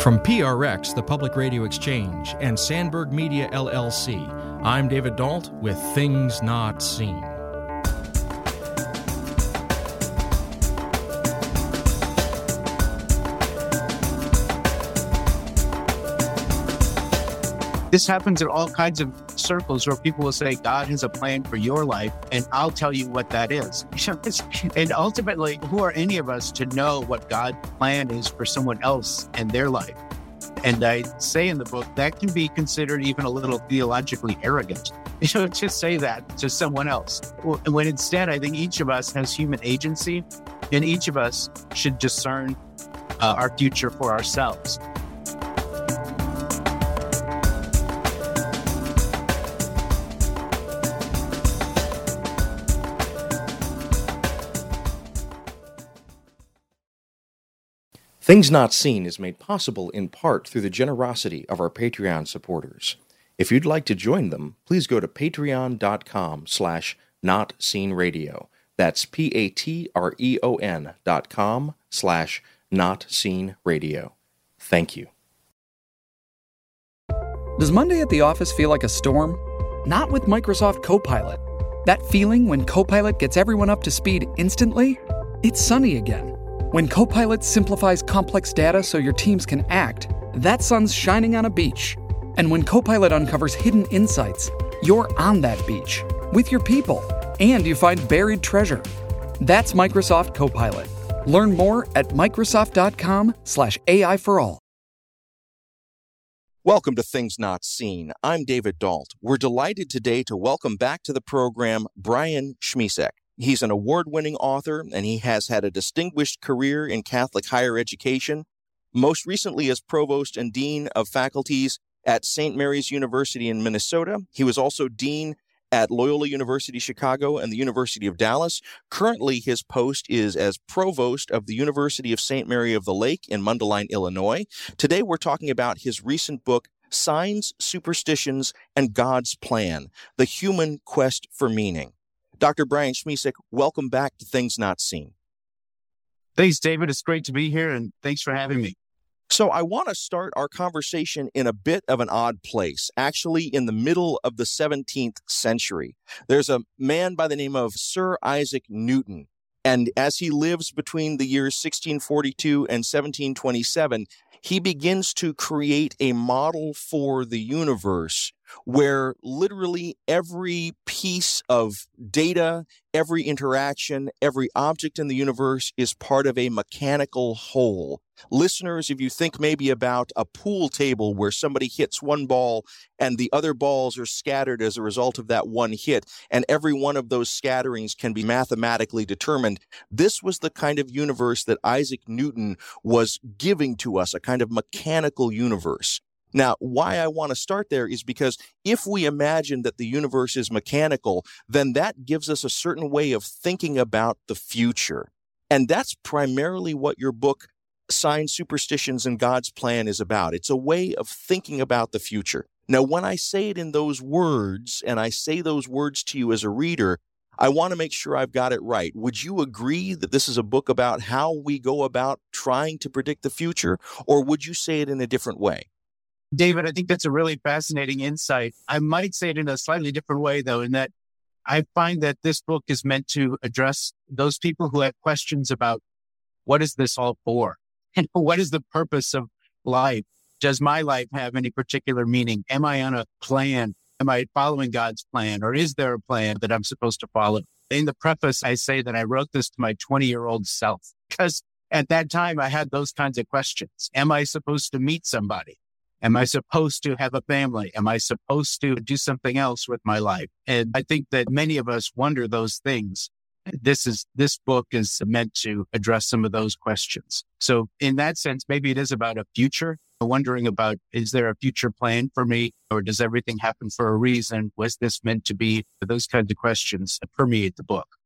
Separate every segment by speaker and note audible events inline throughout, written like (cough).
Speaker 1: From PRX, the Public Radio Exchange, and Sandberg Media LLC, I'm David Dault with Things Not Seen.
Speaker 2: This happens in all kinds of circles where people will say, God has a plan for your life, and I'll tell you what that is. (laughs) and ultimately, who are any of us to know what God's plan is for someone else and their life? And I say in the book that can be considered even a little theologically arrogant, (laughs) you know, to say that to someone else. When instead, I think each of us has human agency, and each of us should discern uh, our future for ourselves.
Speaker 1: Things Not Seen is made possible in part through the generosity of our Patreon supporters. If you'd like to join them, please go to patreon.com slash notseenradio. That's P-A-T-R-E-O-N dot com slash notseenradio. Thank you.
Speaker 3: Does Monday at the office feel like a storm? Not with Microsoft Copilot. That feeling when Copilot gets everyone up to speed instantly? It's sunny again. When Copilot simplifies complex data so your teams can act, that sun's shining on a beach. And when Copilot uncovers hidden insights, you're on that beach with your people and you find buried treasure. That's Microsoft Copilot. Learn more at Microsoft.com/slash AI for all.
Speaker 1: Welcome to Things Not Seen. I'm David Dault. We're delighted today to welcome back to the program Brian Schmisek. He's an award winning author and he has had a distinguished career in Catholic higher education, most recently as provost and dean of faculties at St. Mary's University in Minnesota. He was also dean at Loyola University Chicago and the University of Dallas. Currently, his post is as provost of the University of St. Mary of the Lake in Mundelein, Illinois. Today, we're talking about his recent book, Signs, Superstitions, and God's Plan The Human Quest for Meaning. Dr. Brian Schmisek, welcome back to Things Not Seen.
Speaker 2: Thanks, David. It's great to be here, and thanks for having me.
Speaker 1: So, I want to start our conversation in a bit of an odd place, actually, in the middle of the 17th century. There's a man by the name of Sir Isaac Newton. And as he lives between the years 1642 and 1727, he begins to create a model for the universe where literally every piece of data, every interaction, every object in the universe is part of a mechanical whole. Listeners, if you think maybe about a pool table where somebody hits one ball and the other balls are scattered as a result of that one hit, and every one of those scatterings can be mathematically determined, this was the kind of universe that Isaac Newton was giving to us, a kind of mechanical universe. Now, why I want to start there is because if we imagine that the universe is mechanical, then that gives us a certain way of thinking about the future. And that's primarily what your book, Signs, Superstitions, and God's Plan is about. It's a way of thinking about the future. Now, when I say it in those words, and I say those words to you as a reader, I want to make sure I've got it right. Would you agree that this is a book about how we go about trying to predict the future, or would you say it in a different way?
Speaker 2: David, I think that's a really fascinating insight. I might say it in a slightly different way, though, in that I find that this book is meant to address those people who have questions about what is this all for? And (laughs) what is the purpose of life? Does my life have any particular meaning? Am I on a plan? Am I following God's plan? Or is there a plan that I'm supposed to follow? In the preface, I say that I wrote this to my 20 year old self because at that time I had those kinds of questions. Am I supposed to meet somebody? Am I supposed to have a family? Am I supposed to do something else with my life? And I think that many of us wonder those things. This is this book is meant to address some of those questions. So in that sense, maybe it is about a future, wondering about is there a future plan for me or does everything happen for a reason? Was this meant to be? Those kinds of questions permeate the book.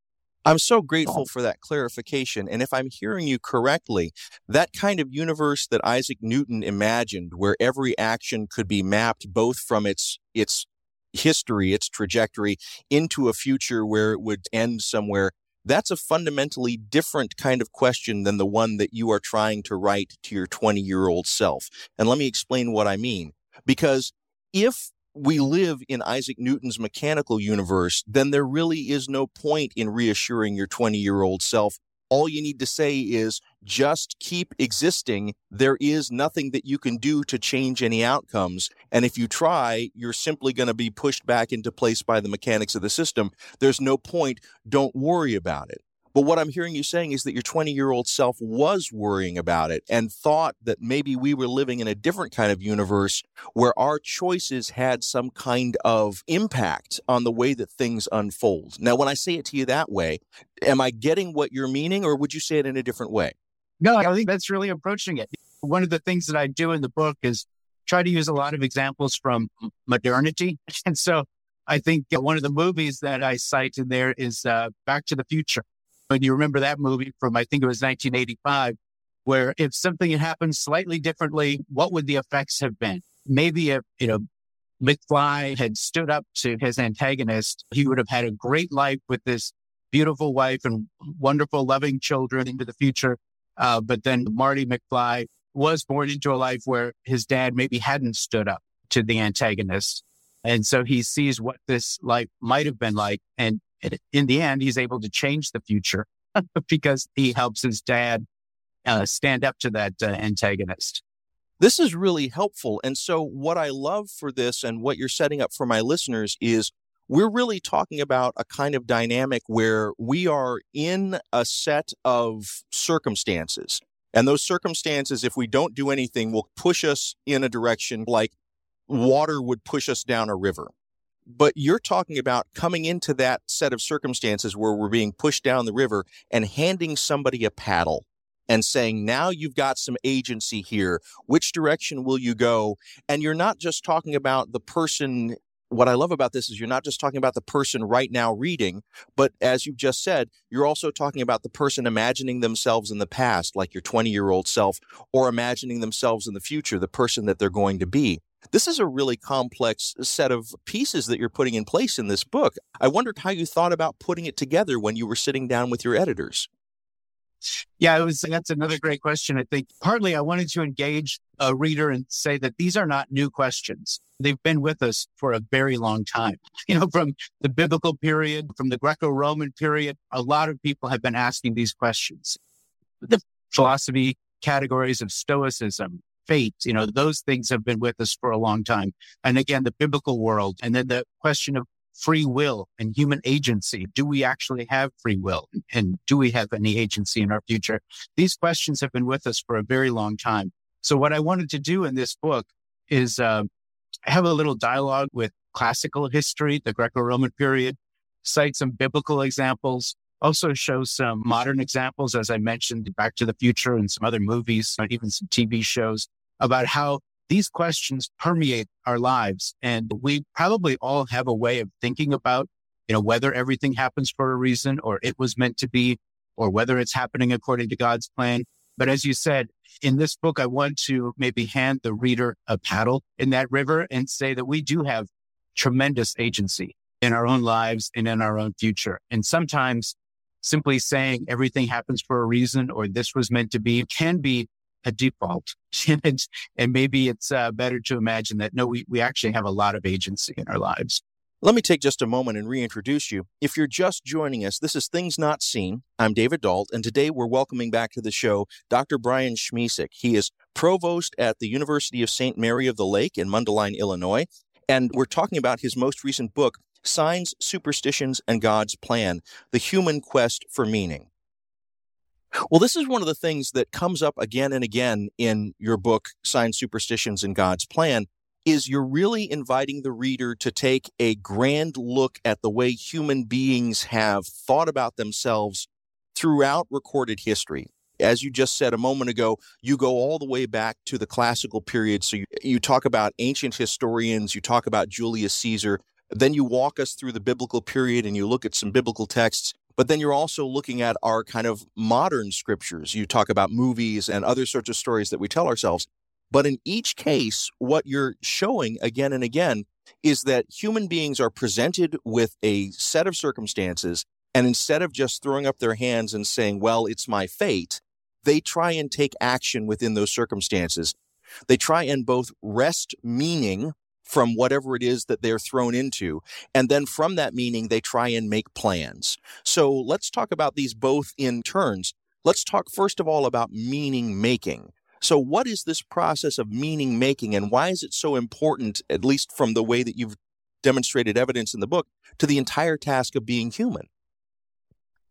Speaker 1: I'm so grateful oh. for that clarification. And if I'm hearing you correctly, that kind of universe that Isaac Newton imagined, where every action could be mapped both from its its history, its trajectory, into a future where it would end somewhere, that's a fundamentally different kind of question than the one that you are trying to write to your 20 year old self. And let me explain what I mean. Because if we live in Isaac Newton's mechanical universe, then there really is no point in reassuring your 20 year old self. All you need to say is just keep existing. There is nothing that you can do to change any outcomes. And if you try, you're simply going to be pushed back into place by the mechanics of the system. There's no point. Don't worry about it. But what I'm hearing you saying is that your 20 year old self was worrying about it and thought that maybe we were living in a different kind of universe where our choices had some kind of impact on the way that things unfold. Now, when I say it to you that way, am I getting what you're meaning or would you say it in a different way?
Speaker 2: No, I think that's really approaching it. One of the things that I do in the book is try to use a lot of examples from modernity. (laughs) And so I think one of the movies that I cite in there is uh, Back to the Future. And you remember that movie from, I think it was 1985, where if something had happened slightly differently, what would the effects have been? Maybe if, you know, McFly had stood up to his antagonist, he would have had a great life with this beautiful wife and wonderful, loving children into the future. Uh, but then Marty McFly was born into a life where his dad maybe hadn't stood up to the antagonist. And so he sees what this life might have been like. And in the end, he's able to change the future (laughs) because he helps his dad uh, stand up to that uh, antagonist.
Speaker 1: This is really helpful. And so, what I love for this and what you're setting up for my listeners is we're really talking about a kind of dynamic where we are in a set of circumstances. And those circumstances, if we don't do anything, will push us in a direction like water would push us down a river. But you're talking about coming into that set of circumstances where we're being pushed down the river and handing somebody a paddle and saying, now you've got some agency here. Which direction will you go? And you're not just talking about the person. What I love about this is you're not just talking about the person right now reading, but as you've just said, you're also talking about the person imagining themselves in the past, like your 20 year old self, or imagining themselves in the future, the person that they're going to be. This is a really complex set of pieces that you're putting in place in this book. I wondered how you thought about putting it together when you were sitting down with your editors.
Speaker 2: Yeah, it was that's another great question. I think partly I wanted to engage a reader and say that these are not new questions. They've been with us for a very long time. (laughs) You know, from the biblical period, from the Greco-Roman period, a lot of people have been asking these questions. The philosophy categories of stoicism, fate, you know, those things have been with us for a long time. And again, the biblical world, and then the question of free will and human agency. Do we actually have free will? And do we have any agency in our future? These questions have been with us for a very long time. So what I wanted to do in this book is uh, have a little dialogue with classical history, the Greco-Roman period, cite some biblical examples, also shows some modern examples, as I mentioned, Back to the Future and some other movies, and even some TV shows about how these questions permeate our lives. And we probably all have a way of thinking about, you know, whether everything happens for a reason or it was meant to be, or whether it's happening according to God's plan. But as you said, in this book, I want to maybe hand the reader a paddle in that river and say that we do have tremendous agency in our own lives and in our own future. And sometimes simply saying everything happens for a reason or this was meant to be can be a default. (laughs) and, and maybe it's uh, better to imagine that no, we, we actually have a lot of agency in our lives.
Speaker 1: Let me take just a moment and reintroduce you. If you're just joining us, this is Things Not Seen. I'm David Dault, and today we're welcoming back to the show Dr. Brian Schmisek. He is provost at the University of St. Mary of the Lake in Mundelein, Illinois, and we're talking about his most recent book, Signs, Superstitions, and God's Plan The Human Quest for Meaning. Well, this is one of the things that comes up again and again in your book, Signs, Superstitions, and God's Plan. is you're really inviting the reader to take a grand look at the way human beings have thought about themselves throughout recorded history. As you just said a moment ago, you go all the way back to the classical period. So you, you talk about ancient historians, you talk about Julius Caesar, then you walk us through the biblical period and you look at some biblical texts. But then you're also looking at our kind of modern scriptures. You talk about movies and other sorts of stories that we tell ourselves. But in each case, what you're showing again and again is that human beings are presented with a set of circumstances. And instead of just throwing up their hands and saying, well, it's my fate, they try and take action within those circumstances. They try and both wrest meaning from whatever it is that they're thrown into. And then from that meaning, they try and make plans. So let's talk about these both in turns. Let's talk first of all about meaning making. So, what is this process of meaning making, and why is it so important, at least from the way that you've demonstrated evidence in the book, to the entire task of being human?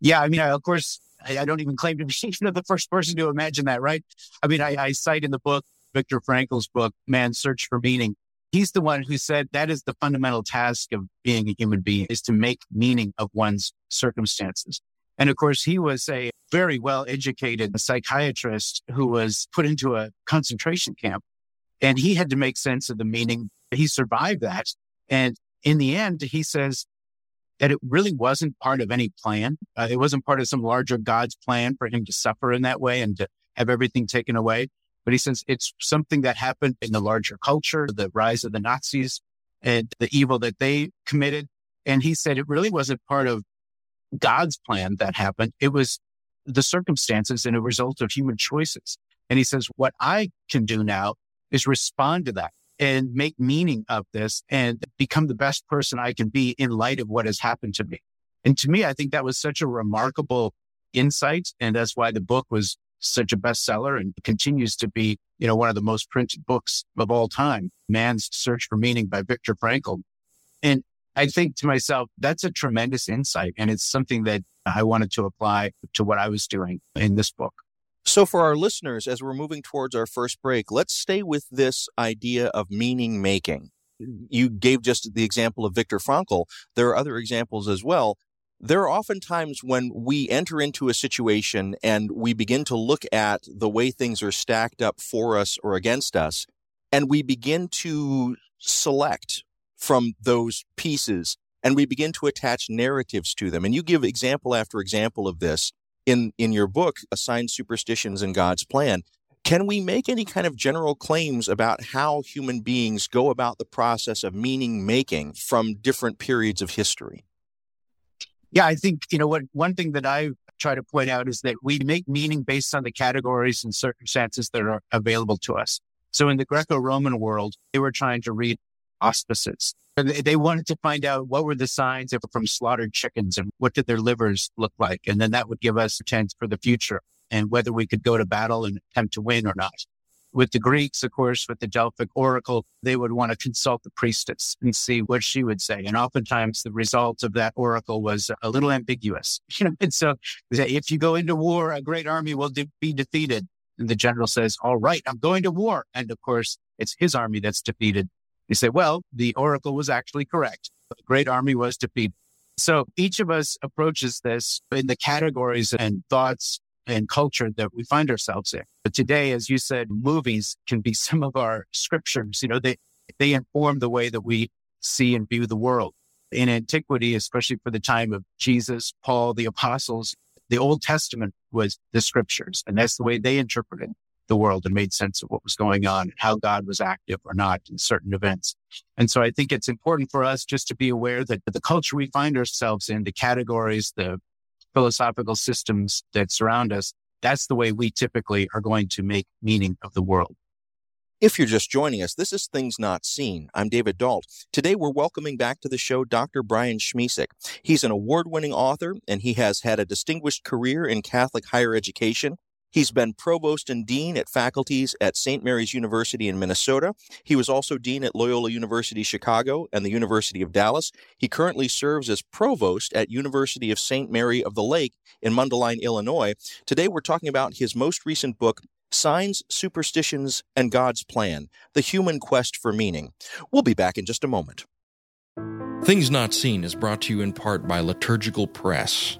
Speaker 2: Yeah, I mean, I, of course, I, I, don't even claim to be (laughs) the first person to imagine that, right? I mean, I, I cite in the book Viktor Frankl's book, Man's Search for Meaning. He's the one who said that is the fundamental task of being a human being is to make meaning of one's circumstances. And of course, he was a very well educated psychiatrist who was put into a concentration camp and he had to make sense of the meaning. He survived that. And in the end, he says that it really wasn't part of any plan. Uh, it wasn't part of some larger God's plan for him to suffer in that way and to have everything taken away. But he says it's something that happened in the larger culture, the rise of the Nazis and the evil that they committed. And he said it really wasn't part of God's plan that happened. It was the circumstances and a result of human choices. And he says, what I can do now is respond to that and make meaning of this and become the best person I can be in light of what has happened to me. And to me, I think that was such a remarkable insight. And that's why the book was such a bestseller and continues to be, you know, one of the most printed books of all time, Man's Search for Meaning by Viktor Frankl. And I think to myself, that's a tremendous insight. And it's something that I wanted to apply to what I was doing in this book.
Speaker 1: So, for our listeners, as we're moving towards our first break, let's stay with this idea of meaning making. You gave just the example of Viktor Frankl. There are other examples as well. There are often times when we enter into a situation and we begin to look at the way things are stacked up for us or against us, and we begin to select from those pieces and we begin to attach narratives to them. And you give example after example of this in, in your book, Signs, Superstitions, and God's Plan. Can we make any kind of general claims about how human beings go about the process of meaning making from different periods of history?
Speaker 2: Yeah, I think, you know, what one thing that I try to point out is that we make meaning based on the categories and circumstances that are available to us. So in the Greco Roman world, they were trying to read auspices. And they wanted to find out what were the signs from slaughtered chickens and what did their livers look like. And then that would give us a chance for the future and whether we could go to battle and attempt to win or not. With the Greeks, of course, with the Delphic oracle, they would want to consult the priestess and see what she would say. And oftentimes the result of that oracle was a little ambiguous. (laughs) You know, and so if you go into war, a great army will de- be defeated. And the general says, all right, I'm going to war. And of course, it's his army that's defeated you say, well, the oracle was actually correct. The great army was defeated. So each of us approaches this in the categories and thoughts and culture that we find ourselves in. But today, as you said, movies can be (laughs) some of our scriptures. You know, they, they inform the way that we see and view the world. In antiquity, especially for the time of Jesus, Paul, the apostles, the Old Testament was the scriptures, and that's the way they interpreted the world and made sense of what was going on and how God was active or not in certain events. And so I think it's important for us just to be aware that the culture we find ourselves in, the categories, the philosophical systems that surround us, that's the way we typically are going to make meaning of the world.
Speaker 1: If you're just joining us, this is Things Not Seen. I'm David Dault. Today we're welcoming back to the show Dr. Brian Schmisek. He's an award winning author and he has had a distinguished career in Catholic higher education. He's been provost and dean at faculties at St. Mary's University in Minnesota. He was also dean at Loyola University Chicago and the University of Dallas. He currently serves as provost at University of St. Mary of the Lake in Mundelein, Illinois. Today we're talking about his most recent book, Signs, Superstitions, and God's Plan The Human Quest for Meaning. We'll be back in just a moment.
Speaker 4: Things Not Seen is brought to you in part by Liturgical Press.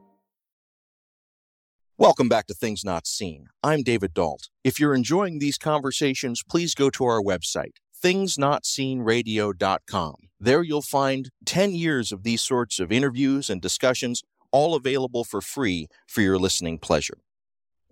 Speaker 1: Welcome back to Things Not Seen. I'm David Dault. If you're enjoying these conversations, please go to our website, thingsnotseenradio.com. There you'll find 10 years of these sorts of interviews and discussions, all available for free for your listening pleasure.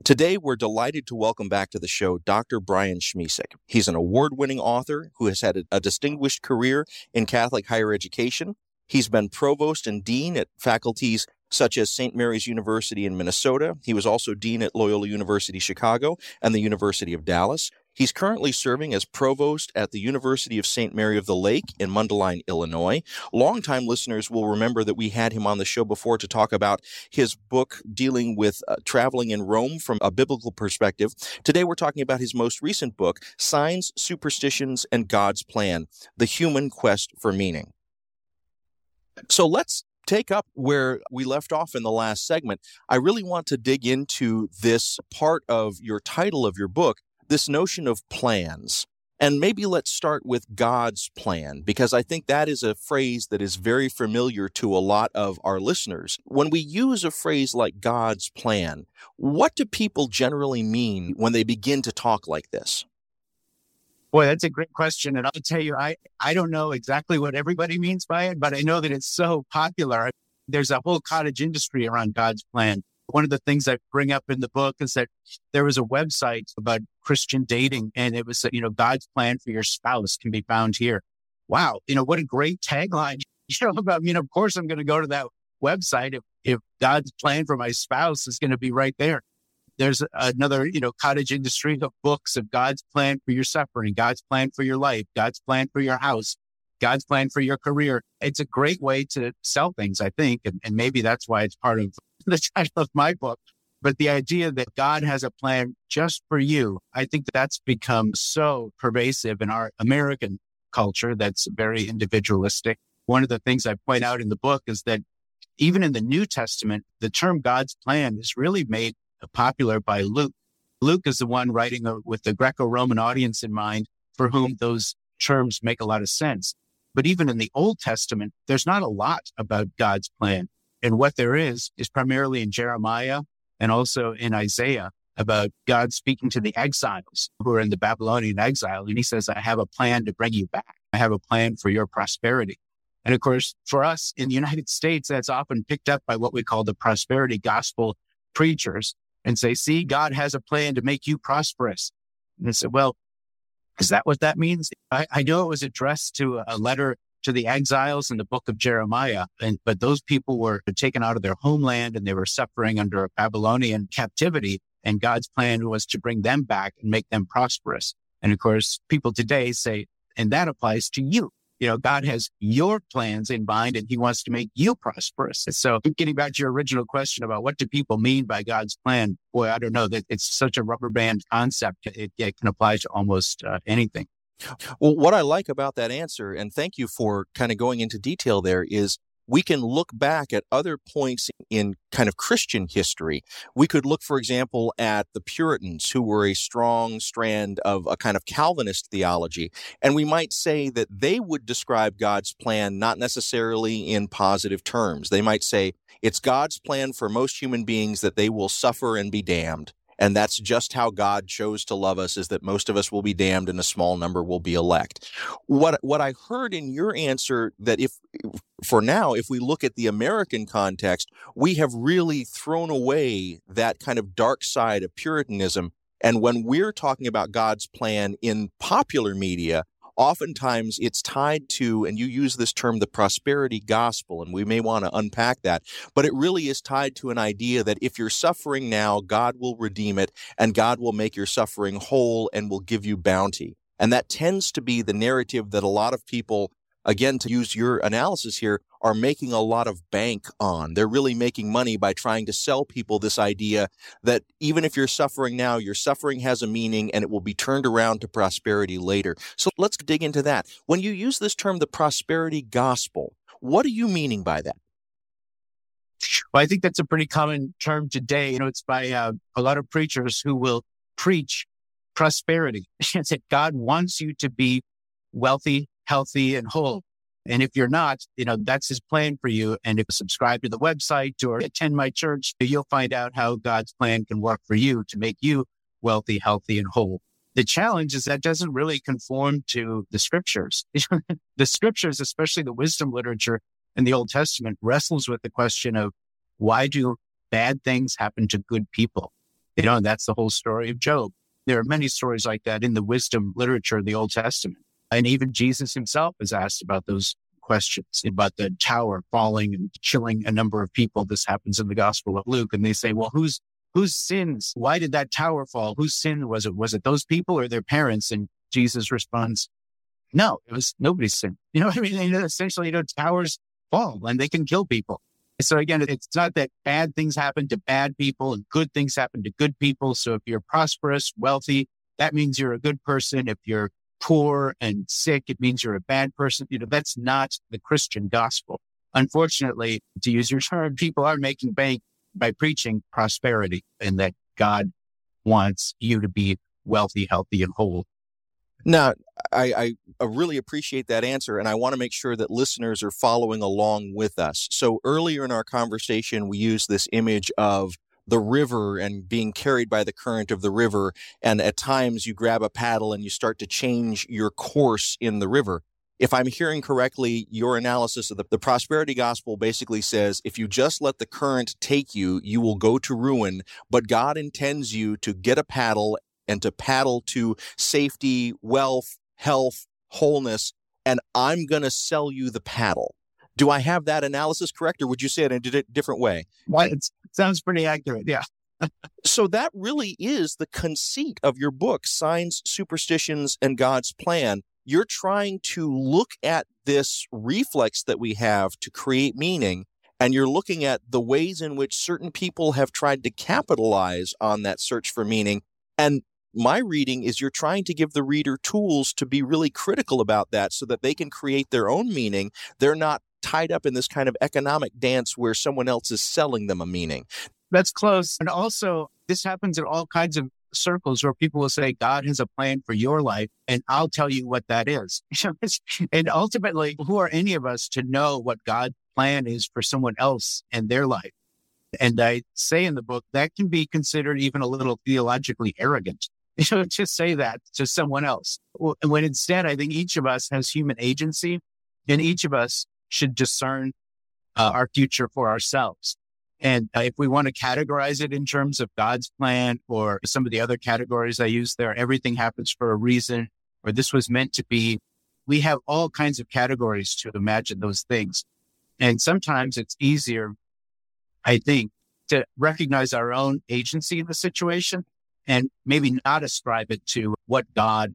Speaker 1: Today, we're delighted to welcome back to the show Dr. Brian Schmisek. He's an award winning author who has had a, a distinguished career in Catholic higher education. He's been provost and dean at faculties such as St. Mary's University in Minnesota. He was also dean at Loyola University Chicago and the University of Dallas. He's currently serving as provost at the University of St. Mary of the Lake in Mundelein, Illinois. Longtime listeners will remember that we had him on the show before to talk about his book dealing with uh, traveling in Rome from a biblical perspective. Today we're talking about his most recent book, Signs, Superstitions, and God's Plan The Human Quest for Meaning. So let's take up where we left off in the last segment. I really want to dig into this part of your title of your book, this notion of plans. And maybe let's start with God's plan, because I think that is a phrase that is very familiar to a lot of our listeners. When we use a phrase like God's plan, what do people generally mean when they begin to talk like this?
Speaker 2: Boy, that's a great question. And I'll tell you, I, I don't know exactly what everybody means by it, but I know that it's so popular. There's a whole cottage industry around God's plan. One of the things I bring up in the book is that there was a website about Christian dating and it was, you know, God's plan for your spouse can be found here. Wow. You know, what a great tagline. (laughs) You know, I mean, of course I'm going to go to that website if, if God's plan for my spouse is going to be right there there's another, you know, cottage industry of books of God's plan for your suffering, God's plan for your life, God's plan for your house, God's plan for your career. It's a great way to sell things, I think. And, and maybe that's why it's part of (laughs) the title of my book. But the idea that God has a plan just for you, I think that that's become so pervasive in our American culture that's very individualistic. One of the things I point out in the book is that even in the New Testament, the term God's plan is really made popular by Luke. Luke is the one writing a, with the Greco Roman audience in mind for whom those terms make a lot of sense. But even in the Old Testament, there's not a lot about God's plan. And what there is, is primarily in Jeremiah and also in Isaiah about God speaking to the exiles who are in the Babylonian exile. And he says, I have a plan to bring you back. I have a plan for your prosperity. And of course, for us in the United States, that's often picked up by what we call the prosperity gospel preachers and say, see, God has a plan to make you prosperous. And I said, well, is that what that means? I, I know it was addressed to a letter to the exiles in the book of Jeremiah. And, but those people were taken out of their homeland and they were suffering under Babylonian captivity. And God's plan was to bring them back and make them prosperous. And of course, people today say, and that applies to you you know, God has your plans in mind and he wants to make you prosperous. So getting back to your original question about what do people mean by God's plan? Boy, I don't know that it's such a rubber band concept. It, it can apply to almost uh, anything.
Speaker 1: Well, what I like about that answer, and thank you for kind of going into detail there, is we can look back at other points in kind of Christian history. We could look, for example, at the Puritans, who were a strong strand of a kind of Calvinist theology. And we might say that they would describe God's plan not necessarily in positive terms. They might say, it's God's plan for most human beings that they will suffer and be damned. And that's just how God chose to love us is that most of us will be damned and a small number will be elect. What, what I heard in your answer that if, for now, if we look at the American context, we have really thrown away that kind of dark side of Puritanism. And when we're talking about God's plan in popular media, oftentimes it's tied to, and you use this term, the prosperity gospel, and we may want to unpack that, but it really is tied to an idea that if you're suffering now, God will redeem it and God will make your suffering whole and will give you bounty. And that tends to be the narrative that a lot of people again, to use your analysis here, are making a lot of bank on. They're really making money by trying to sell people this idea that even if you're suffering now, your suffering has a meaning and it will be turned around to prosperity later. So let's dig into that. When you use this term, the prosperity gospel, what are you meaning by that?
Speaker 2: Well, I think that's a pretty common term today. You know, it's by uh, a lot of preachers who will preach prosperity. (laughs) that God wants you to be wealthy, healthy and whole. And if you're not, you know, that's his plan for you. And if you subscribe to the website or attend my church, you'll find out how God's plan can work for you to make you wealthy, healthy, and whole. The challenge is that doesn't really conform to the scriptures. (laughs) the scriptures, especially the wisdom literature in the Old Testament, wrestles with the question of why do bad things happen to good people? You know, that's the whole story of Job. There are many stories like that in the wisdom literature of the Old Testament. And even Jesus himself is asked about those questions about the tower falling and killing a number of people. This happens in the Gospel of Luke. And they say, well, whose, whose sins? Why did that tower fall? Whose sin was it? Was it those people or their parents? And Jesus responds, no, it was nobody's sin. (laughs) You know what I mean? Essentially, you know, towers fall and they can kill people. So again, it's not that bad things happen to bad people and good things happen to good people. So if you're prosperous, wealthy, that means you're a good person. If you're poor and sick, it means you're a bad person. You know, that's not the Christian gospel. Unfortunately, to use your term, people are making bank by preaching prosperity and that God wants you to be wealthy, healthy, and whole.
Speaker 1: Now, I, I, really appreciate that answer, and I want to make sure that listeners are following along with us. So, earlier in our conversation, we used this image of the river and being carried by the current of the river. And at times you grab a paddle and you start to change your course in the river. If I'm hearing correctly, your analysis of the, the, prosperity gospel basically says if you just let the current take you, you will go to ruin. But God intends you to get a paddle and to paddle to safety, wealth, health, wholeness. And I'm going to sell you the paddle. Do I have that analysis correct, or would you say it in a different way?
Speaker 2: Well, it sounds pretty accurate. Yeah. (laughs)
Speaker 1: so that really is the conceit of your book, Signs, Superstitions, and God's Plan. You're trying to look at this reflex that we have to create meaning, and you're looking at the ways in which certain people have tried to capitalize on that search for meaning. And my reading is you're trying to give the reader tools to be really critical about that so that they can create their own meaning. They're not tied up in this kind of economic dance where someone else is selling them a meaning.
Speaker 2: That's close. And also, this happens in all kinds of circles where people will say, God has a plan for your life, and I'll tell you what that is. (laughs) and ultimately, who are any of us to know what God's plan is for someone else and their life? And I say in the book that can be considered even a little theologically arrogant. (laughs) To say that to someone else. When instead, I think each of us has human agency and each of us should discern uh, our future for ourselves. And uh, if we want to categorize it in terms of God's plan or some of the other categories I use there, everything happens for a reason, or this was meant to be. We have all kinds of categories to imagine those things. And sometimes it's easier, I think, to recognize our own agency in the situation and maybe not ascribe it to what God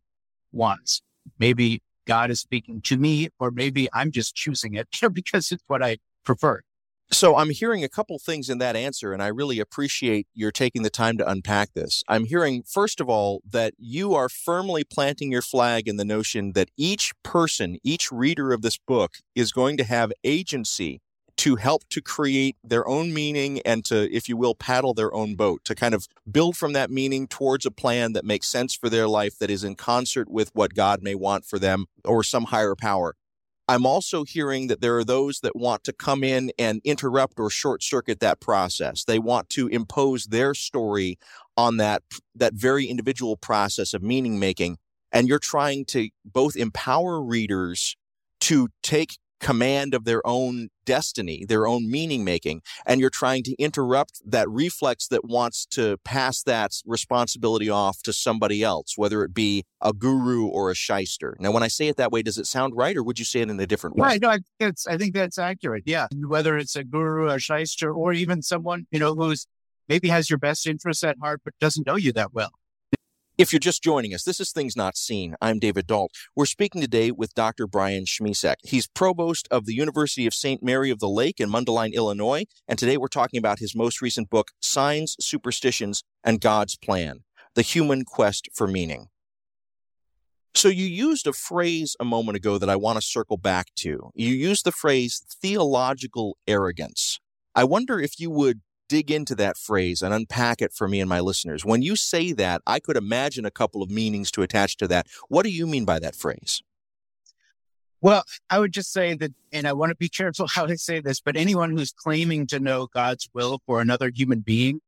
Speaker 2: wants. Maybe God is speaking to me, or maybe I'm just choosing it (laughs) because it's what I prefer.
Speaker 1: So I'm hearing a couple things in that answer, and I really appreciate your taking the time to unpack this. I'm hearing, first of all, that you are firmly planting your flag in the notion that each person, each reader of this book is going to have agency to help to create their own meaning and to, if you will, paddle their own boat, to kind of build from that meaning towards a plan that makes sense for their life, that is in concert with what God may want for them or some higher power. I'm also hearing that there are those that want to come in and interrupt or short circuit that process. They want to impose their story on that that very individual process of meaning making and you're trying to both empower readers to take command of their own destiny, their own meaning making, and you're trying to interrupt that reflex that wants to pass that responsibility off to somebody else, whether it be a guru or a shyster. Now, when I say it that way, does it sound right, or would you say it in a different way?
Speaker 2: Right. No, I think, it's, I think that's accurate. Yeah. Whether it's a guru, a shyster, or even someone, you know, who's maybe has your best interests at heart, but doesn't know you that well.
Speaker 1: If you're just joining us, this is Things Not Seen. I'm David Dault. We're speaking today with Dr. Brian Schmisek. He's provost of the University of St. Mary of the Lake in Mundelein, Illinois. And today we're talking about his most recent book, Signs, Superstitions, and God's Plan The Human Quest for Meaning. So you used a phrase a moment ago that I want to circle back to. You used the phrase theological arrogance. I wonder if you would dig into that phrase and unpack it for me and my listeners. When you say that, I could imagine a couple of meanings to attach to that. What do you mean by that phrase?
Speaker 2: Well, I would just say that, and I want to be (laughs) careful how I say this, but anyone who's claiming to know God's will for another human being,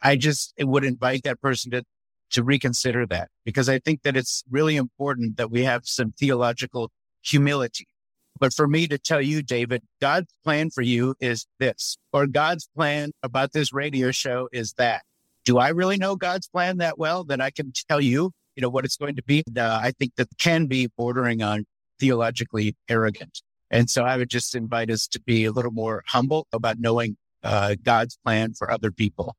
Speaker 2: I just would invite that person to, to reconsider that because I think that it's really important that we have some theological humility but for me to tell you, David, God's plan for you is this, or God's plan about this radio show is that. Do I really know God's plan that well that I can tell you, you know, what it's going to be? Uh, I think that can be bordering on theologically arrogant. And so I would just invite us to be a little more humble about knowing uh, God's plan for other people.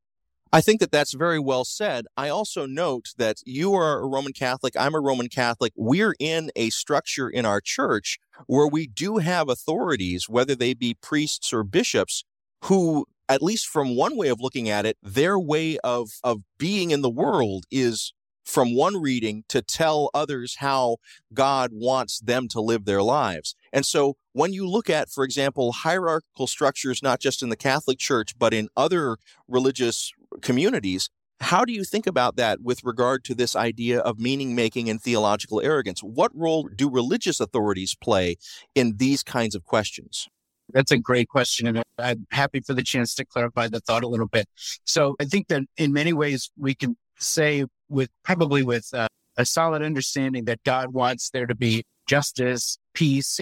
Speaker 1: I think that that's very well said. I also note that you are a Roman Catholic. I'm a Roman Catholic. We're in a structure in our church where we do have authorities, whether they be priests or bishops, who, at least from one way of looking at it, their way of, of being in the world is from one reading to tell others how God wants them to live their lives. And so when you look at, for example, hierarchical structures, not just in the Catholic Church, but in other religious communities, how do you think about that with regard to this idea of meaning making and theological arrogance? What role do religious authorities play in these kinds of questions?
Speaker 2: That's a great question. And I'm happy for the chance to clarify the thought a little bit. So I think that in many ways we can say with probably with uh, a solid understanding that God wants there to be justice, peace,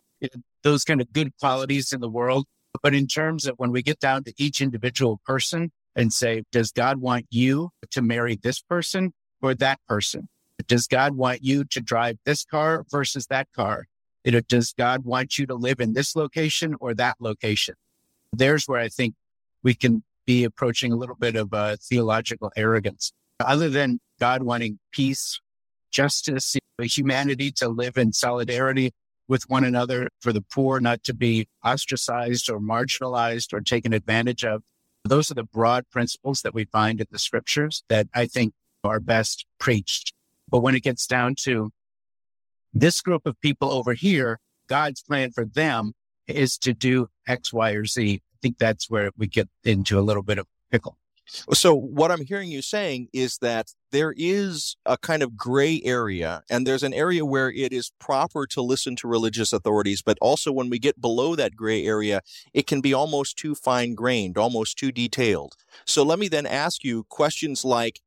Speaker 2: those kind of good qualities in the world. But in terms of when we get down to each individual person and say, does God want you to marry this person or that person? Does God want you to drive this car versus that car? You know, does God want you to live in this location or that location? There's where I think we can be approaching a little bit of a theological arrogance. Other than God wanting peace, justice, humanity to live in solidarity with one another, for the poor not to be ostracized or marginalized or taken advantage of. Those are the broad principles that we find in the scriptures that I think are best preached. But when it gets down to this group of people over here, God's plan for them is to do X, Y, or Z. I think that's where we get into a little bit of pickle.
Speaker 1: So, what I'm hearing you saying is that there is a kind of gray area, and there's an area where it is proper to listen to religious authorities, but also when we get below that gray area, it can be almost too fine grained, almost too detailed. So, let me then ask you questions like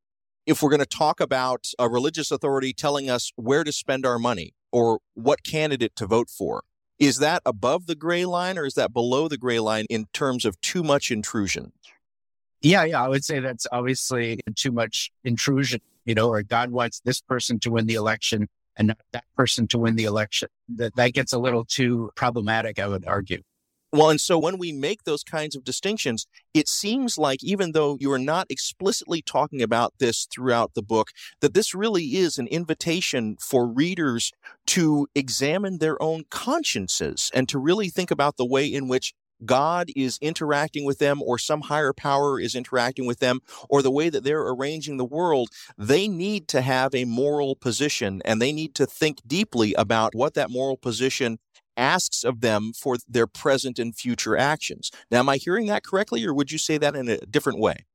Speaker 1: if we're going to talk about a religious authority telling us where to spend our money or what candidate to vote for, is that above the gray line or is that below the gray line in terms of too much intrusion?
Speaker 2: Yeah, yeah, I would say that's obviously too much intrusion, you know, or God wants this person to win the election and not that person to win the election. That that gets a little too problematic, I would argue.
Speaker 1: Well, and so when we make those kinds of distinctions, it seems like even though you are not explicitly talking about this throughout the book, that this really is an invitation for readers to examine their own consciences and to really think about the way in which God is interacting with them or some higher power is interacting with them or the way that they're arranging the world, they need to have a moral position and they need to think deeply about what that moral position asks of them for their present and future actions. Now, am I hearing that correctly, or would you say that in a different way?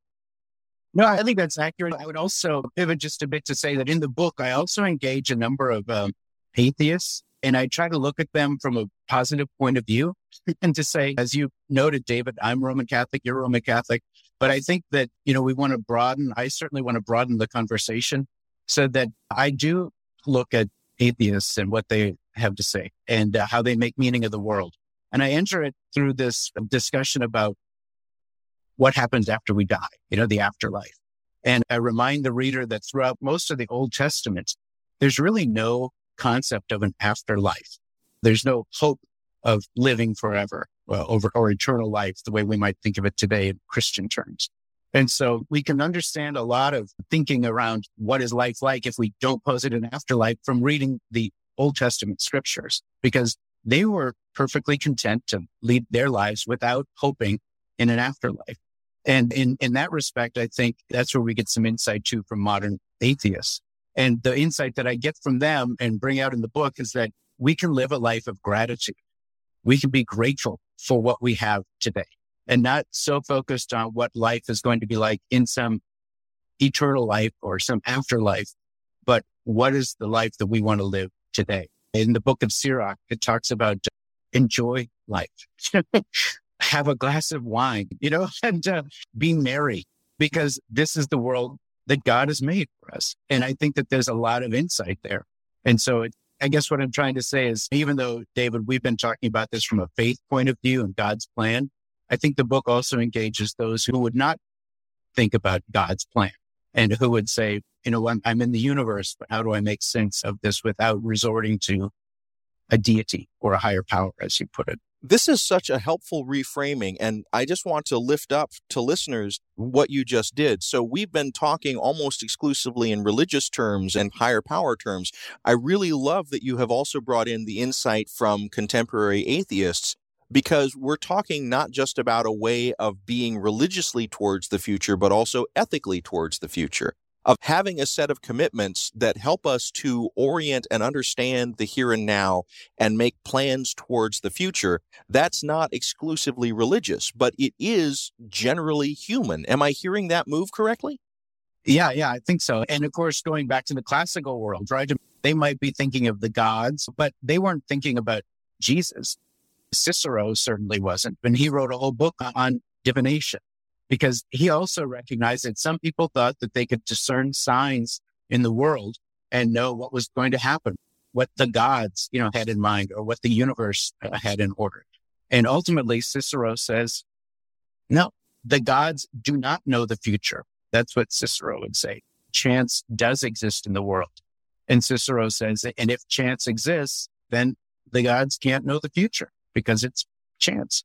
Speaker 2: No, I think that's accurate. I would also pivot just a bit to say that in the book, I also engage a number of um, atheists and I try to look at them from a positive point of view (laughs) and to say, as you noted, David, I'm Roman Catholic, you're Roman Catholic. But I think that, you know, we want to broaden, I certainly want to broaden the conversation so that I do look at atheists and what they have to say and uh, how they make meaning of the world. And I enter it through this discussion about what happens after we die, you know, the afterlife. And I remind the reader that throughout most of the Old Testament, there's really no concept of an afterlife. There's no hope of living forever uh, over or eternal life, the way we might think of it today in Christian terms. And so we can understand a lot of thinking around what is life like if we don't posit an afterlife from reading the Old Testament scriptures, because they were perfectly content to lead their lives without hoping in an afterlife. And in, in that respect, I think that's where we get some insight too from modern atheists. And the insight that I get from them and bring out in the book is that we can live a life of gratitude. We can be grateful for what we have today and not so focused on what life is going to be like in some eternal life or some afterlife, but what is the life that we want to live today? In the book of Sirach, it talks about enjoy life, (laughs) have a glass of wine, you know, (laughs) and uh, be merry because this is the world that God has made for us. And I think that there's a lot of insight there. And so it, I guess what I'm trying to say is, even though, David, we've been talking about this from a faith point of view and God's plan, I think the book also engages those who would not think about God's plan and who would say, you know, I'm, I'm in the universe, but how do I make sense of this without resorting to a deity or a higher power, as you put it?
Speaker 1: This is such a helpful reframing. And I just want to lift up to listeners what you just did. So we've been talking almost exclusively in religious terms and higher power terms. I really love that you have also brought in the insight from contemporary atheists because we're talking not just about a way of being religiously towards the future, but also ethically towards the future of having a set of commitments that help us to orient and understand the here and now and make plans towards the future. That's not exclusively religious, but it is generally human. Am I hearing that move correctly?
Speaker 2: Yeah, yeah, I think so. And of course, going back to the classical world, right? They might be thinking of the gods, but they weren't thinking about Jesus. Cicero certainly wasn't. And he wrote a whole book on divination because he also recognized that some people thought that they could discern signs in the world and know what was going to happen, what the gods, you know, had in mind or what the universe uh, had in order. And ultimately, Cicero says, no, the gods do not know the future. That's what Cicero would say. Chance does exist in the world. And Cicero says, and if chance exists, then the gods can't know the future because it's chance.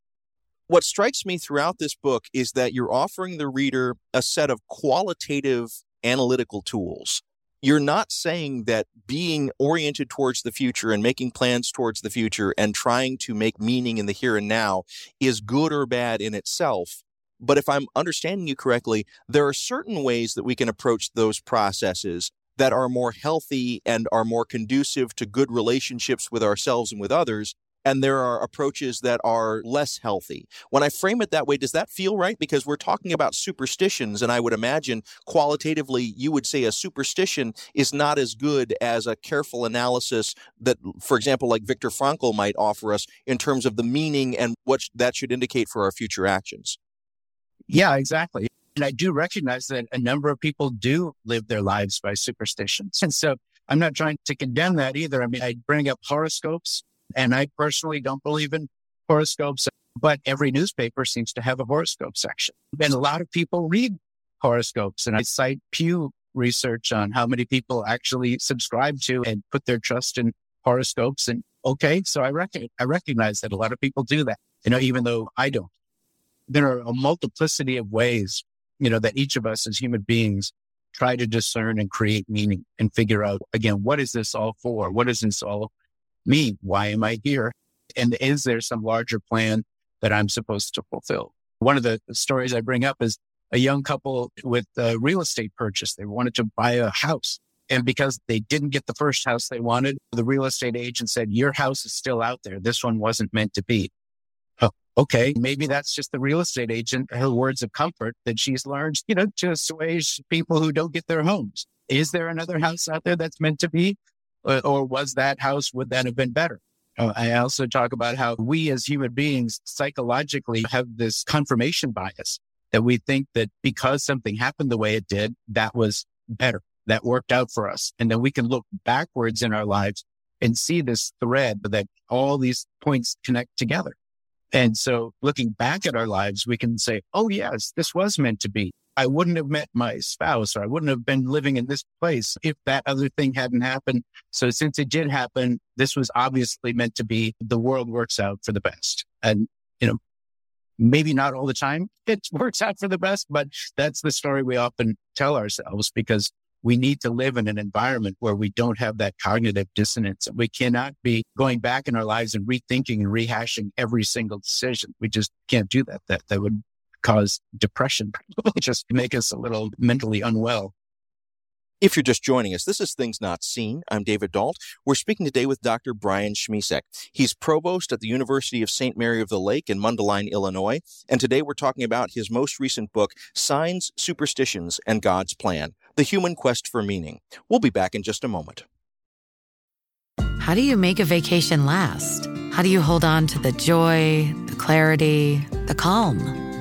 Speaker 1: What strikes me throughout this book is that you're offering the reader a set of qualitative analytical tools. You're not saying that being oriented towards the future and making plans towards the future and trying to make meaning in the here and now is good or bad in itself. But if I'm understanding you correctly, there are certain ways that we can approach those processes that are more healthy and are more conducive to good relationships with ourselves and with others and there are approaches that are less healthy. When I frame it that way, does that feel right? Because we're talking about superstitions, and I would imagine qualitatively you would say a superstition is not as good as a careful analysis that, for example, like Viktor Frankl might offer us in terms of the meaning and what that should indicate for our future actions.
Speaker 2: Yeah, exactly. And I do recognize that a number of people do live their lives by superstitions. And so I'm not trying to condemn that either. I mean, I bring up horoscopes and I personally don't believe in horoscopes, but every newspaper seems to have a horoscope section. And a lot of people read horoscopes. And I cite Pew research on how many people actually subscribe to and put their trust in horoscopes. And okay, so I, rec- I recognize that a lot of people do that, you know, even though I don't. There are a multiplicity of ways, you know, that each of us as human beings try to discern and create meaning and figure out, again, what is this all for? What is this all me? Why am I here? And is there some larger plan that I'm supposed to fulfill? One of the stories I bring up is a young couple with a real estate purchase. They wanted to buy a house And because they didn't get the first house they wanted, the real estate agent said, your house is still out there. This one wasn't meant to be. Oh, okay. Maybe that's just the real estate agent, her words of comfort that she's learned, you know, to assuage people who don't get their homes. Is there another house out there that's meant to be? Or, or was that house, would that have been better? Uh, I also talk about how we as human beings psychologically have this confirmation bias that we think that because something happened the way it did, that was better that worked out for us. And then we can look backwards in our lives and see this thread that all these points connect together. And so looking back at our lives, we can say, Oh, yes, this was meant to be. I wouldn't have met my spouse or I wouldn't have been living in this place if that other thing hadn't happened. So since it did happen, this was obviously meant to be. The world works out for the best. And, you know, maybe not all the time (laughs) it works out for the best, but that's the story we often tell ourselves because we need to live in an environment where we don't have that cognitive dissonance. We cannot be going back in our lives and rethinking and rehashing every single decision. We just can't do that. That, that would cause depression, (laughs) probably just make us a little mentally unwell.
Speaker 1: If you're just joining us, this is Things Not Seen. I'm David Dault. We're speaking today with Dr. Brian Schmisek. He's provost at the University of St. Mary of the Lake in Mundelein, Illinois. And today we're talking about his most recent book, Signs, Superstitions, and God's Plan The Human Quest for Meaning. We'll be back in just a moment.
Speaker 5: How do you make a vacation last? How do you hold on to the joy, the clarity, the calm?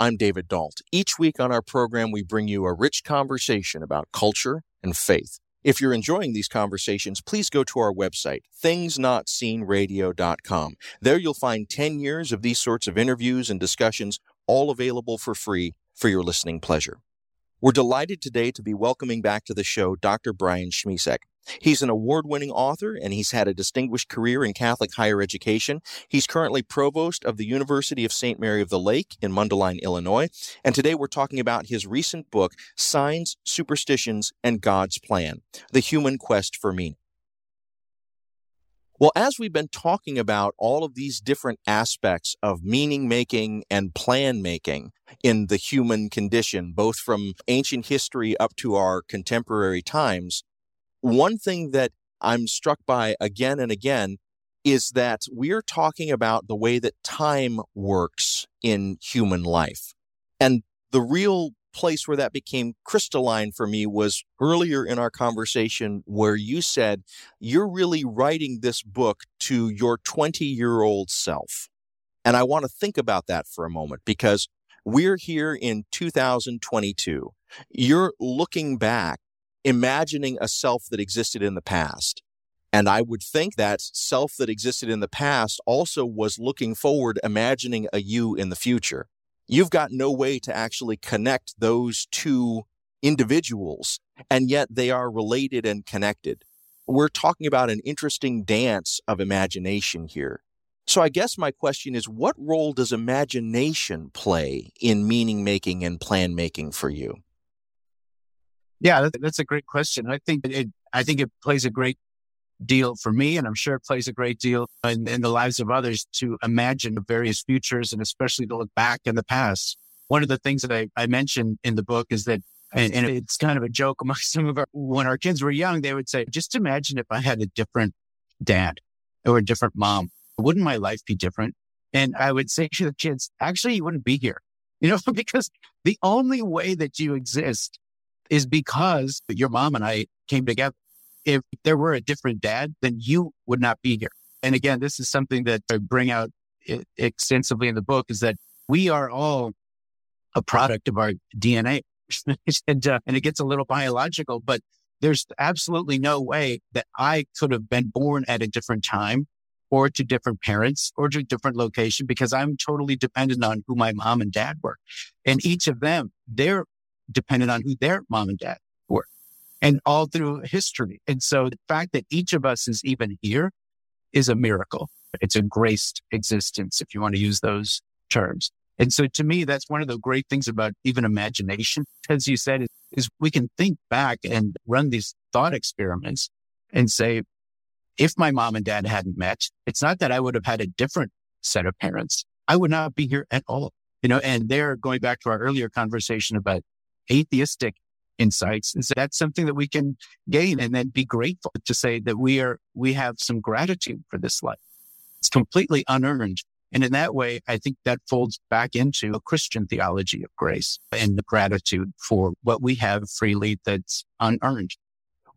Speaker 1: I'm David Dault. Each week on our program, we bring you a rich conversation about culture and faith. If you're enjoying these conversations, please go to our website, thingsnotseenradio.com. There you'll find 10 years of these sorts of interviews and discussions, all available for free for your listening pleasure. We're delighted today to be welcoming back to the show Dr. Brian Schmisek. He's an award winning author and he's had a distinguished career in Catholic higher education. He's currently provost of the University of St. Mary of the Lake in Mundelein, Illinois. And today we're talking about his recent book, Signs, Superstitions, and God's Plan The Human Quest for Meaning. Well, as we've been talking about all of these different aspects of meaning making and plan making in the human condition, both from ancient history up to our contemporary times, one thing that I'm struck by again and again is that we're talking about the way that time works in human life. And the real place where that became crystalline for me was earlier in our conversation where you said you're really writing this book to your 20 year old self. And I want to think about that for a moment because we're here in 2022. You're looking back imagining a self that existed in the past. And I would think that self that existed in the past also was looking forward, imagining a you in the future. You've got no way to actually connect those two individuals, and yet they are related and connected. We're talking about an interesting dance of imagination here. So I guess my question is what role does imagination play in meaning making and plan making for you?
Speaker 2: Yeah, that's a great question. I think it, I think it plays a great deal for me, and I'm sure it plays a great deal in, in, the lives of others to imagine the various futures and especially to look back in the past. One of the things that I, I mentioned in the book is that, and, and it's kind of a joke among (laughs) some of our, when our kids were young, they would say, just imagine if I had a different dad or a different mom. Wouldn't my life be different? And I would say to the kids, actually, you wouldn't be here, (laughs) you know, because the only way that you exist is because your mom and I came together. If there were a different dad, then you would not be here. And again, this is something that I bring out extensively in the book is that we are all a product of our DNA. (laughs) and, uh, and it gets a little biological, but there's absolutely no way that I could have been born at a different time or to different parents or to a different location because I'm totally dependent on who my mom and dad were. And each of them, they're dependent on who their mom and dad. And all through history. And so the fact that each of us is even here is a miracle. It's a graced existence, if you want to use those terms. And so to me, that's one of the great things about even imagination, as you said, is, we can think back and run these thought experiments and say, if my mom and dad hadn't met, it's not that I would have had a different set of parents. I would not be here at all. You know, and they're going back to our earlier conversation about atheistic insights. And so that's something that we can gain and then be grateful to say that we are, we have some gratitude for this life. It's completely unearned. And in that way, I think that folds back into a Christian theology of grace and the gratitude for what we have freely that's unearned.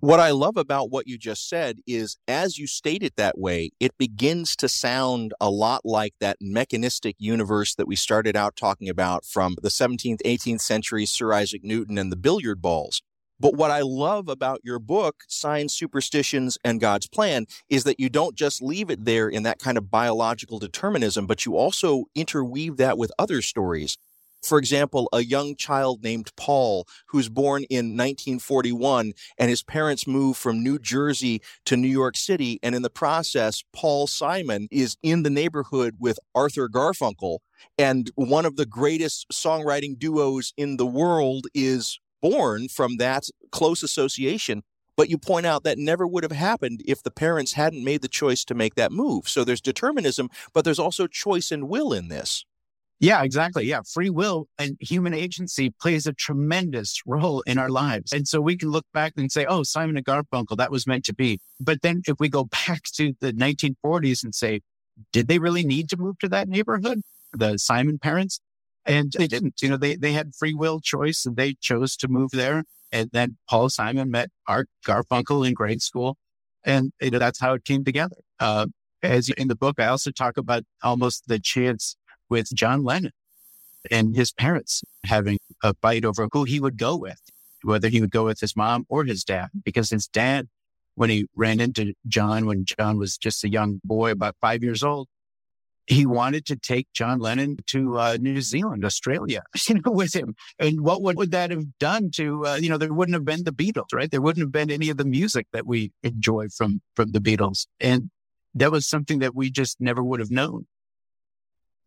Speaker 1: What I love about what you just said is as you state it that way, it begins to sound a lot like that mechanistic universe that we started out talking about from the 17th, 18th century, Sir Isaac Newton and the billiard balls. But what I love about your book, Signs, Superstitions, and God's Plan, is that you don't just leave it there in that kind of biological determinism, but you also interweave that with other stories for example, a young child named Paul, who's born in 1941, and his parents move from New Jersey to New York City. And in the process, Paul Simon is in the neighborhood with Arthur Garfunkel. And one of the greatest songwriting duos in the world is born from that close association. But you point out that never would have happened if the parents hadn't made the choice to make that move. So there's determinism, but there's also choice and will in this.
Speaker 2: Yeah, exactly. Yeah. Free will and human agency plays a tremendous role in our lives. And so we can look back and say, oh, Simon and Garfunkel, that was meant to be. But then if we go back to the 1940s and say, did they really need to move to that neighborhood? The Simon parents? And they didn't. You know, they, they had free will choice and they chose to move there. And then Paul Simon met Art Garfunkel in grade school. And you know, that's how it came together. Uh, as in the book, I also talk about almost the chance with John Lennon and his parents having a fight over who he would go with, whether he would go with his mom or his dad, because his dad, when he ran into John, when John was just a young boy, about five years old, he wanted to take John Lennon to uh, New Zealand, Australia, (laughs) you know, with him. And what would, would that have done to, uh, you know, there wouldn't have been the Beatles, right? There wouldn't have been any of the music that we enjoy from, from the Beatles. And that was something that we just never would have known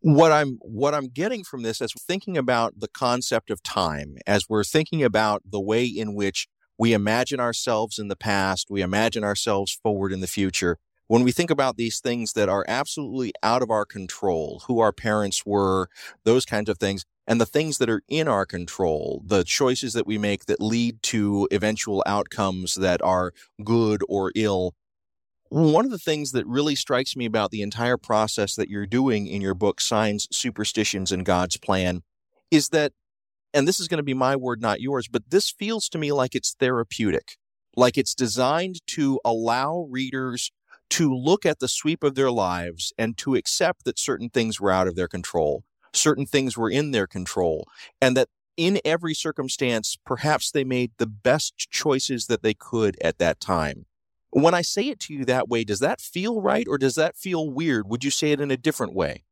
Speaker 1: what i'm what i'm getting from this is thinking about the concept of time as we're thinking about the way in which we imagine ourselves in the past we imagine ourselves forward in the future when we think about these things that are absolutely out of our control who our parents were those kinds of things and the things that are in our control the choices that we make that lead to eventual outcomes that are good or ill one of the things that really strikes me about the entire process that you're doing in your book, Signs, Superstitions, and God's Plan, is that, and this is going to be my word, not yours, but this feels to me like it's therapeutic, like it's designed to allow readers to look at the sweep of their lives and to accept that certain things were out of their control, certain things were in their control, and that in every circumstance, perhaps they made the best choices that they could at that time. When I say it to you that way, does that feel right or does that feel weird? Would you say it in a different way?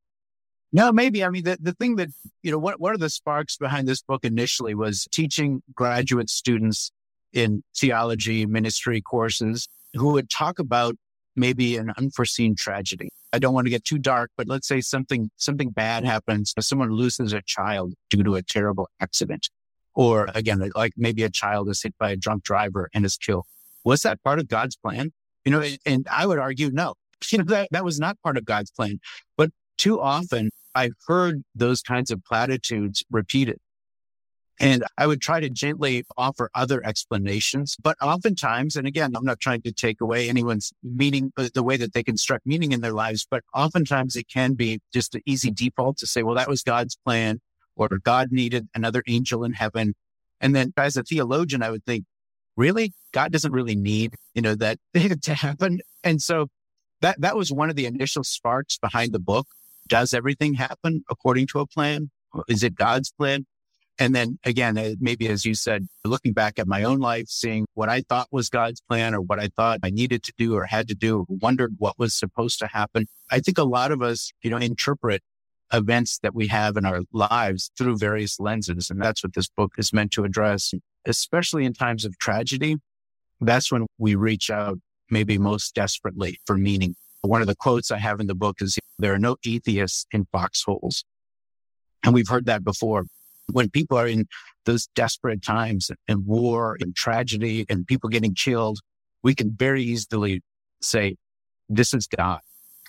Speaker 2: No, maybe. I mean, the, the thing that, you know, what, one of the sparks behind this book initially was teaching graduate students in theology ministry courses who would talk about maybe an unforeseen tragedy. I don't want to get too dark, but let's say something, something bad happens. Someone loses a child due to a terrible accident. Or again, like maybe a child is hit by a drunk driver and is killed. Was that part of God's plan? You know, and I would argue no. (laughs) You know, that, that was not part of God's plan. But too often I've heard those kinds of platitudes repeated. And I would try to gently offer other explanations. But oftentimes, and again, I'm not trying to take away anyone's meaning, the way that they construct meaning in their lives, but oftentimes it can be just an easy default to say, well, that was God's plan, or God needed another angel in heaven. And then as a theologian, I would think, really God doesn't really need, you know, that (laughs) to happen. And so that, that was one of the initial sparks behind the book. Does everything happen according to a plan? Is it God's plan? And then again, uh, maybe as you said, looking back at my own life, seeing what I thought was God's plan or what I thought I needed to do or had to do, or wondered what was supposed to happen. I think a lot of us, you know, interpret events that we have in our lives through various lenses. And that's what this book is meant to address especially in times of tragedy, that's when we reach out maybe most desperately for meaning. One of the quotes I have in the book is there are no atheists in foxholes. And we've heard that before. When people are in those desperate times and war and tragedy and people getting killed, we can very easily say, this is God.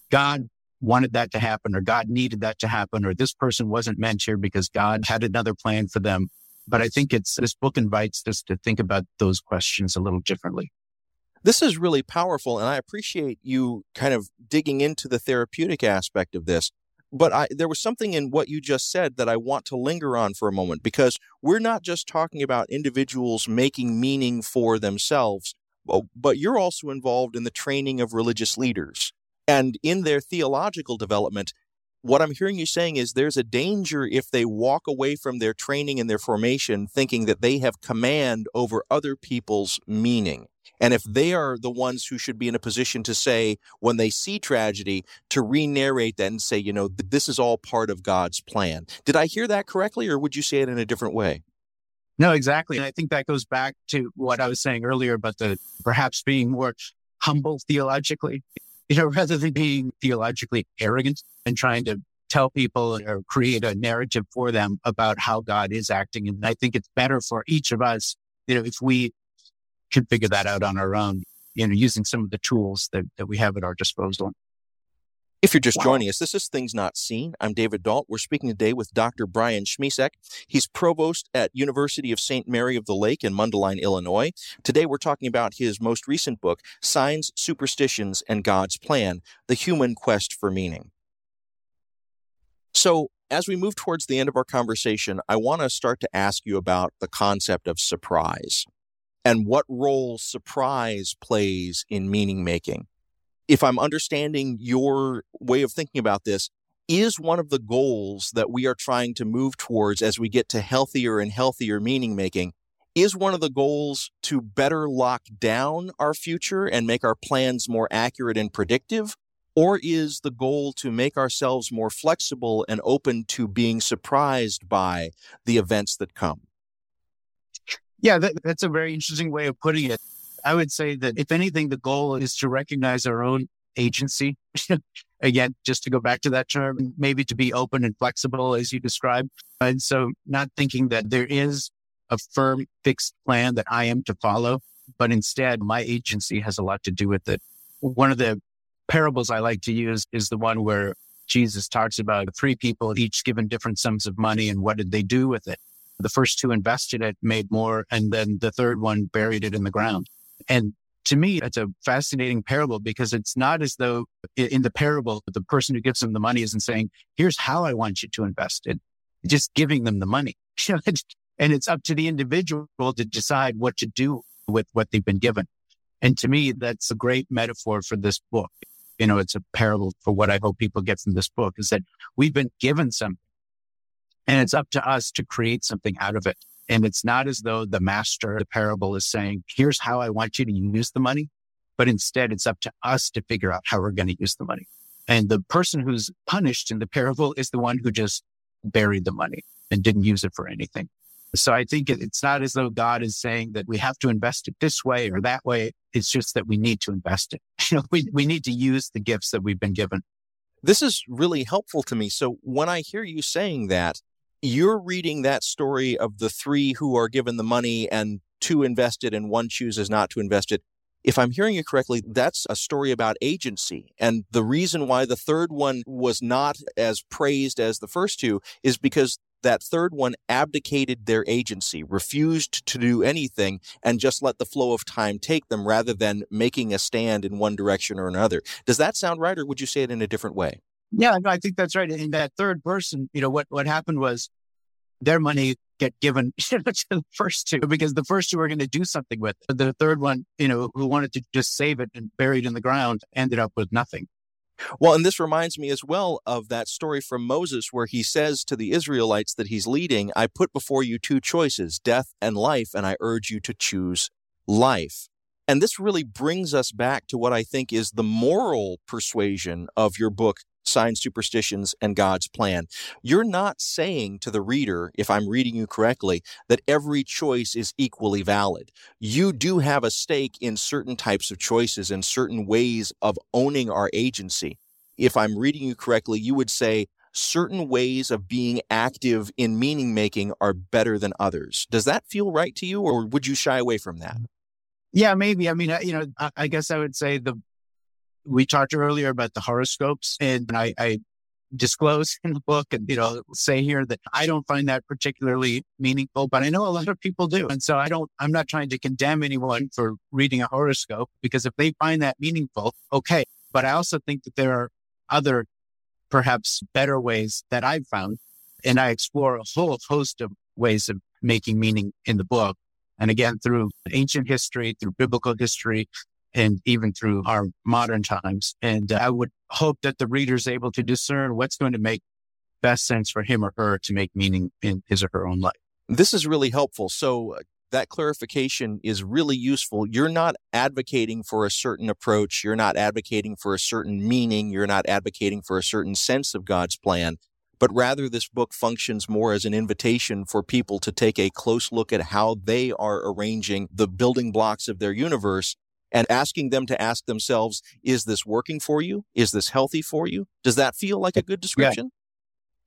Speaker 2: God wanted that to happen or God needed that to happen or this person wasn't meant here because God had another plan for them. But I think it's this book invites us to think about those questions a little differently.
Speaker 1: This is really powerful, and I appreciate you kind of digging into the therapeutic aspect of this. But I, there was something in what you just said that I want to linger on for a moment because we're not just talking about individuals making meaning for themselves, but you're also involved in the training of religious leaders. And in their theological development, what I'm hearing you saying is there's a danger if they walk away from their training and their formation thinking that they have command over other people's meaning. And if they are the ones who should be in a position to say, when they see tragedy, to re narrate that and say, you know, this is all part of God's plan. Did I hear that correctly, or would you say it in a different way?
Speaker 2: No, exactly. And I think that goes back to what I was saying earlier about the perhaps being more humble theologically, you know, (laughs) rather than being theologically arrogant and trying to tell people or create a narrative for them about how God is acting. And I think it's better for each of us, you know, if we can figure that out on our own, you know, using some of the tools that, that we have at our disposal.
Speaker 1: If you're just wow. joining us, this is Things Not Seen. I'm David Dault. We're speaking today with Dr. Brian Schmisek. He's provost at University of St. Mary of the Lake in Mundelein, Illinois. Today we're talking about his most recent book, Signs, Superstitions, and God's Plan, The Human Quest for Meaning. So, as we move towards the end of our conversation, I want to start to ask you about the concept of surprise and what role surprise plays in meaning making if I'm understanding your way of thinking about this, is one of the goals that we are trying to move towards as we get to healthier and healthier meaning making. Is one of the goals to better lock down our future and make our plans more accurate and predictive? Or is the goal to make ourselves more flexible and open to being surprised by the events that come?
Speaker 2: Yeah, that, that's a very interesting way of putting it. I would say that if anything, the goal is to recognize our own agency. (laughs) Again, just to go back to that term, maybe to be open and flexible as you described. And so not thinking that there is a firm fixed plan that I am to follow, but instead my agency has a lot to do with it. One of the parables I like to use is the one where Jesus talks about three people each given different sums of money and what did they do with it? The first two invested it, made more, and then the third one buried it in the ground. And to me, it's a fascinating parable because it's not as though in the parable, the person who gives them the money isn't saying, here's how I want you to invest it, just giving them the money. (laughs) and it's up to the individual to decide what to do with what they've been given. And to me, that's a great metaphor for this book. You know, it's a parable for what I hope people get from this book is that we've been given something and it's up to us to create something out of it. And it's not as though the master, the parable is saying, here's how I want you to use the money. But instead, it's up to us to figure out how we're going to use the money. And the person who's punished in the parable is the one who just buried the money and didn't use it for anything. So I think it's not as though God is saying that we have to invest it this way or that way. It's just that we need to invest it. (laughs) You know, we, we need to use the gifts that we've been given.
Speaker 1: This is really helpful to me. So when I hear you saying that, you're reading that story of the three who are given the money and two invested and one chooses not to invest it. If I'm hearing you correctly, that's a story about agency. And the reason why the third one was not as praised as the first two is because that third one abdicated their agency, refused to do anything, and just let the flow of time take them rather than making a stand in one direction or another. Does that sound right, or would you say it in a different way?
Speaker 2: Yeah, I think that's right. In that third person, you know, what, what happened was their money get given (laughs) to the first two because the first two are going to do something with it. The third one, you know, who wanted to just save it and bury it in the ground ended up with nothing.
Speaker 1: Well, and this reminds me as well of that story from Moses where he says to the Israelites that he's leading, I put before you two choices, death and life, and I urge you to choose life. And this really brings us back to what I think is the moral persuasion of your book, Signs, Superstitions, and God's Plan. You're not saying to the reader, if I'm reading you correctly, that every choice is equally valid. You do have a stake in certain types of choices and certain ways of owning our agency. If I'm reading you correctly, you would say certain ways of being active in meaning making are better than others. Does that feel right to you, or would you shy away from that?
Speaker 2: Yeah, maybe. I mean, uh, you know, I, I guess I would say the we talked earlier about the horoscopes, and I, I disclose (laughs) in the book and you know say here that I don't find that particularly meaningful, but I know a lot of people do, and so I don't. I'm not trying to condemn anyone for reading a horoscope because if they find that meaningful, okay. But I also think that there are other, perhaps better ways that I've found, and I explore a whole host of ways of making meaning in the book. And again, through ancient history, through biblical history, and even through our modern times. And I would hope that the reader is able to discern what's going to make best sense for him or her to make meaning in his or her own life.
Speaker 1: This is really helpful. So uh, that clarification is really useful. You're not advocating for a certain approach. You're not advocating for a certain meaning. You're not advocating for a certain sense of God's plan but rather this book functions more as an invitation for people to take a close look at how they are arranging the building blocks of their universe and asking them to ask themselves, is this working for you? Is this healthy for you? Does that feel like a good description?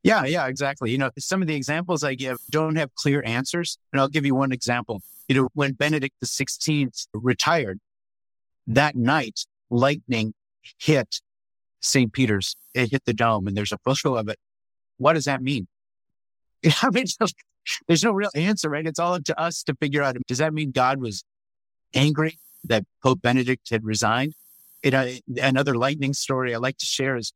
Speaker 2: Yeah. yeah, yeah, exactly. You know, some of the examples I give don't have clear answers. And I'll give you one example. You know, when Benedict XVI retired, that night, lightning hit St. Peter's. It hit the dome, and there's a photo of it what does that mean? (laughs) I mean, there's no real answer, right? It's all up to us to figure out. Does that mean God was angry that Pope Benedict had resigned? You know, another lightning story I like to share is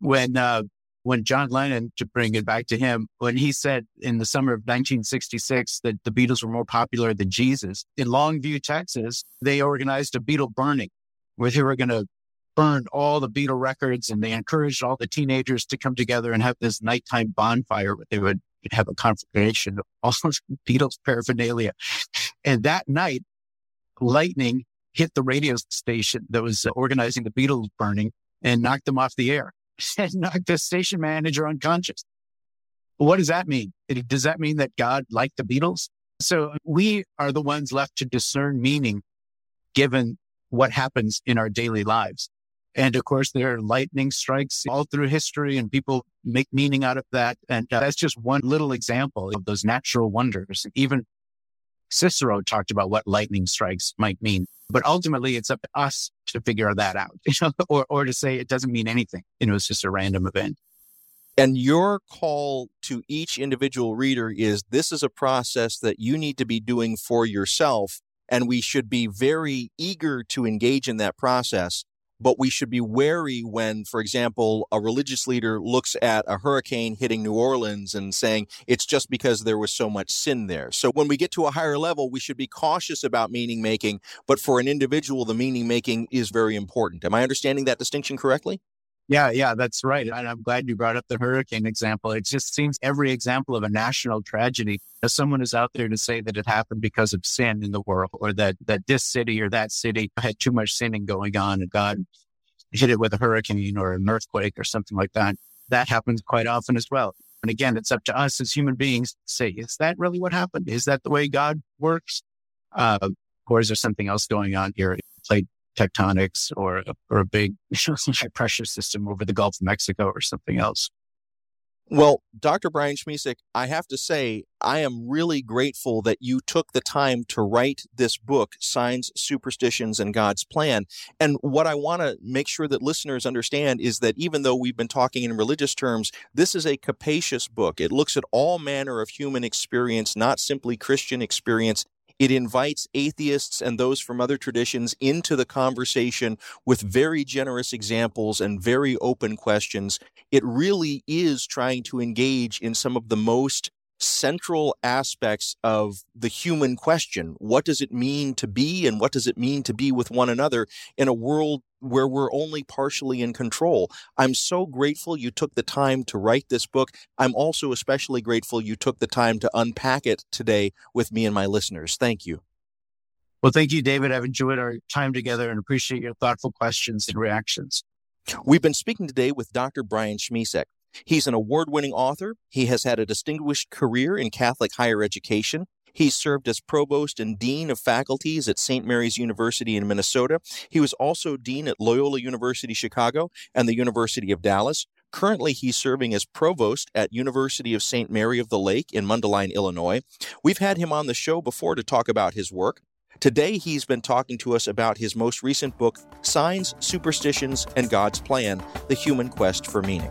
Speaker 2: when uh, when John Lennon, to bring it back to him, when he said in the summer of 1966 that the Beatles were more popular than Jesus in Longview, Texas, they organized a Beatle burning where they were going to burned all the Beatle records and they encouraged all the teenagers to come together and have this nighttime bonfire where they would have a conflagration of all those (laughs) Beatles paraphernalia. And that night, lightning hit the radio station that was organizing the Beatles burning and knocked them off the air (laughs) and knocked the station manager unconscious. What does that mean? Does that mean that God liked the Beatles? So we are the ones left to discern meaning given what happens in our daily lives. And of course, there are lightning strikes all through history and people make meaning out of that. And uh, that's just one little example of those natural wonders. Even Cicero talked about what lightning strikes might mean, but ultimately it's up to us to figure that out, (laughs) you know, or, or to say it doesn't mean anything. You know, it's just a random event.
Speaker 1: And your call to each individual reader is this is a process that you need to be doing for yourself. And we should be very eager to engage in that process but we should be wary when, for example, a religious leader looks at a hurricane hitting New Orleans and saying it's just because there was so much sin there. So when we get to a higher level, we should be cautious about meaning making, but for an individual, the meaning making is very important. Am I understanding that distinction correctly?
Speaker 2: Yeah, yeah, that's right. And I'm glad you brought up the hurricane example. It just seems every example of a national tragedy, if someone is out there to say that it happened because of sin in the world or that, that this city or that city had too much sinning going on and God hit it with a hurricane or an earthquake or something like that. That happens quite often as well. And again, it's up to us as human beings to say, is that really what happened? Is that the way God works? Uh, or is there something else going on here? Plate tectonics or, or a big (laughs) high pressure system over the Gulf of Mexico or something else.
Speaker 1: Well, Dr. Brian Schmisek, I have to say, I am really grateful that you took the time to write this book, Signs, Superstitions, and God's Plan. And what I want to make sure that listeners understand is that even though we've been talking in religious terms, this is a capacious book. It looks at all manner of human experience, not simply Christian experience, it invites atheists and those from other traditions into the conversation with very generous examples and very open questions. It really is trying to engage in some of the most central aspects of the human question. What does it mean to be and what does it mean to be with one another in a world where we're only partially in control? I'm so grateful you took the time to write this book. I'm also especially grateful you took the time to unpack it today with me and my listeners. Thank you.
Speaker 2: Well, thank you, David. I've enjoyed our time together and appreciate your thoughtful questions and reactions.
Speaker 1: We've been speaking today with Dr. Brian Schmisek. He's an award winning author. He has had a distinguished career in Catholic higher education. He served as provost and dean of faculties at St. Mary's University in Minnesota. He was also dean at Loyola University Chicago and the University of Dallas. Currently, he's serving as provost at University of St. Mary of the Lake in Mundelein, Illinois. We've had him on the show before to talk about his work. Today, he's been talking to us about his most recent book, Signs, Superstitions, and God's Plan The Human Quest for Meaning.